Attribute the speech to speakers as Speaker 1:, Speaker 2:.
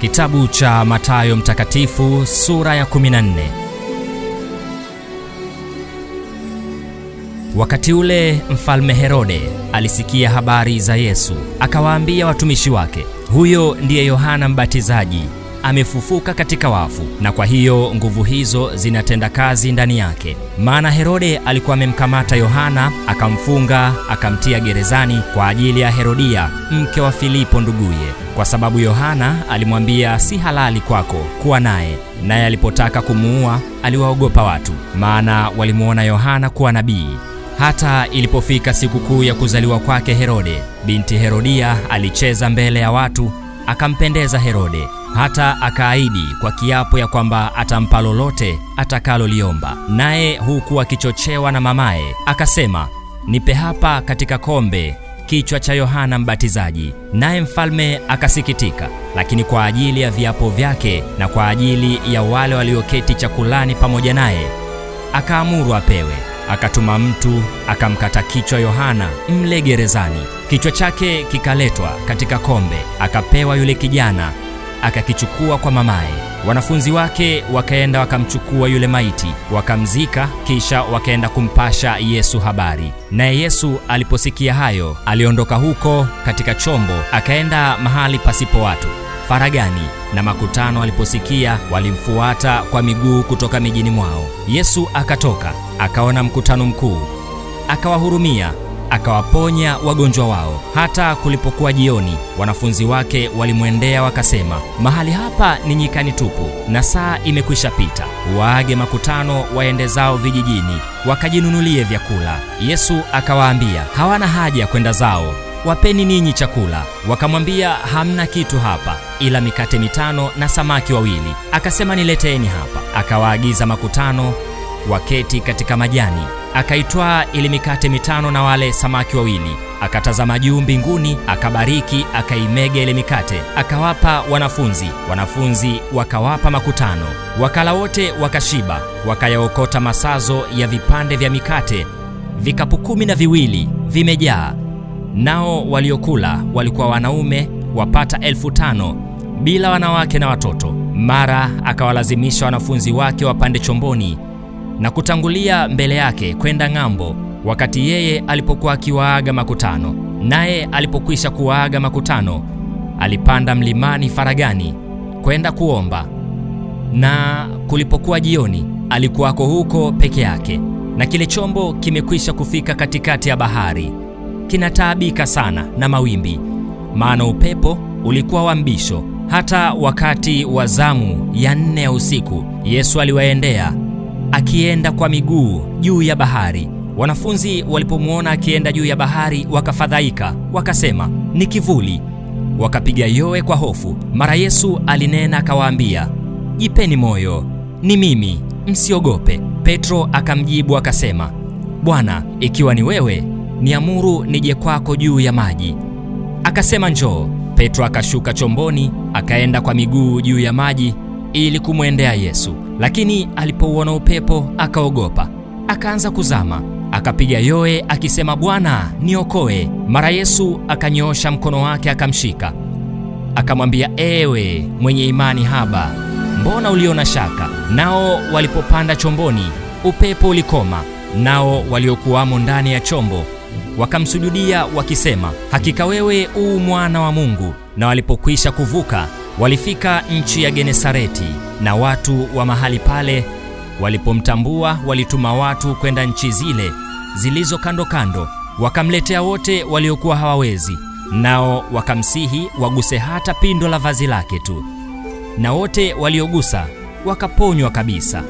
Speaker 1: Kitabu cha Mathayo Mtakatifu sura ya 14. Wakati ule Mfalme Herode alisikia habari za Yesu, akawaambia watumishi wake, huyo ndiye Yohana Mbatizaji amefufuka katika wafu, na kwa hiyo nguvu hizo zinatenda kazi ndani yake. Maana Herode alikuwa amemkamata Yohana, akamfunga, akamtia gerezani kwa ajili ya Herodia, mke wa Filipo nduguye, kwa sababu Yohana alimwambia, si halali kwako kuwa naye. Naye alipotaka kumuua, aliwaogopa watu, maana walimwona Yohana kuwa nabii. Hata ilipofika sikukuu ya kuzaliwa kwake Herode, binti Herodia alicheza mbele ya watu, akampendeza Herode hata akaahidi kwa kiapo ya kwamba atampa lolote atakaloliomba. Naye huku akichochewa na mamaye akasema, nipe hapa katika kombe kichwa cha Yohana Mbatizaji. Naye mfalme akasikitika, lakini kwa ajili ya viapo vyake na kwa ajili ya wale walioketi chakulani pamoja naye, akaamuru apewe. Akatuma mtu akamkata kichwa Yohana mle gerezani. Kichwa chake kikaletwa katika kombe, akapewa yule kijana akakichukua kwa mamaye. Wanafunzi wake wakaenda wakamchukua yule maiti, wakamzika, kisha wakaenda kumpasha Yesu habari. Naye Yesu aliposikia hayo, aliondoka huko katika chombo, akaenda mahali pasipo watu faragani, na makutano aliposikia walimfuata kwa miguu kutoka mijini mwao. Yesu akatoka, akaona mkutano mkuu, akawahurumia akawaponya wagonjwa wao. Hata kulipokuwa jioni, wanafunzi wake walimwendea wakasema, mahali hapa ni nyikani tupu, na saa imekwisha pita. Waage makutano waende zao vijijini, wakajinunulie vyakula. Yesu akawaambia, hawana haja ya kwenda zao, wapeni ninyi chakula. Wakamwambia, hamna kitu hapa ila mikate mitano na samaki wawili. Akasema, nileteeni hapa. Akawaagiza makutano waketi katika majani akaitwaa ile mikate mitano na wale samaki wawili, akatazama juu mbinguni, akabariki, akaimega ile mikate, akawapa wanafunzi, wanafunzi wakawapa makutano. Wakala wote wakashiba, wakayaokota masazo ya vipande vya mikate, vikapu kumi na viwili vimejaa. Nao waliokula walikuwa wanaume wapata elfu tano bila wanawake na watoto. Mara akawalazimisha wanafunzi wake wapande chomboni na kutangulia mbele yake kwenda ng'ambo, wakati yeye alipokuwa akiwaaga makutano. Naye alipokwisha kuwaaga makutano, alipanda mlimani faragani kwenda kuomba. Na kulipokuwa jioni, alikuwako huko peke yake, na kile chombo kimekwisha kufika katikati ya bahari, kinataabika sana na mawimbi, maana upepo ulikuwa wa mbisho. Hata wakati wa zamu ya nne ya usiku, Yesu aliwaendea akienda kwa miguu juu ya bahari. Wanafunzi walipomwona akienda juu ya bahari wakafadhaika, wakasema ni kivuli, wakapiga yowe kwa hofu. Mara Yesu alinena akawaambia, jipeni moyo, ni mimi, msiogope. Petro akamjibu akasema, Bwana, ikiwa ni wewe, niamuru nije kwako juu ya maji. Akasema, njoo. Petro akashuka chomboni, akaenda kwa miguu juu ya maji ili kumwendea Yesu. Lakini alipouona upepo akaogopa, akaanza kuzama, akapiga yoe akisema, Bwana niokoe. Mara Yesu akanyoosha mkono wake akamshika, akamwambia, ewe mwenye imani haba, mbona uliona shaka? Nao walipopanda chomboni, upepo ulikoma, nao waliokuwamo ndani ya chombo wakamsujudia wakisema, hakika wewe u mwana wa Mungu. Na walipokwisha kuvuka walifika nchi ya Genesareti, na watu wa mahali pale walipomtambua walituma watu kwenda nchi zile zilizo kando kando, wakamletea wote waliokuwa hawawezi, nao wakamsihi waguse hata pindo la vazi lake tu, na wote waliogusa wakaponywa kabisa.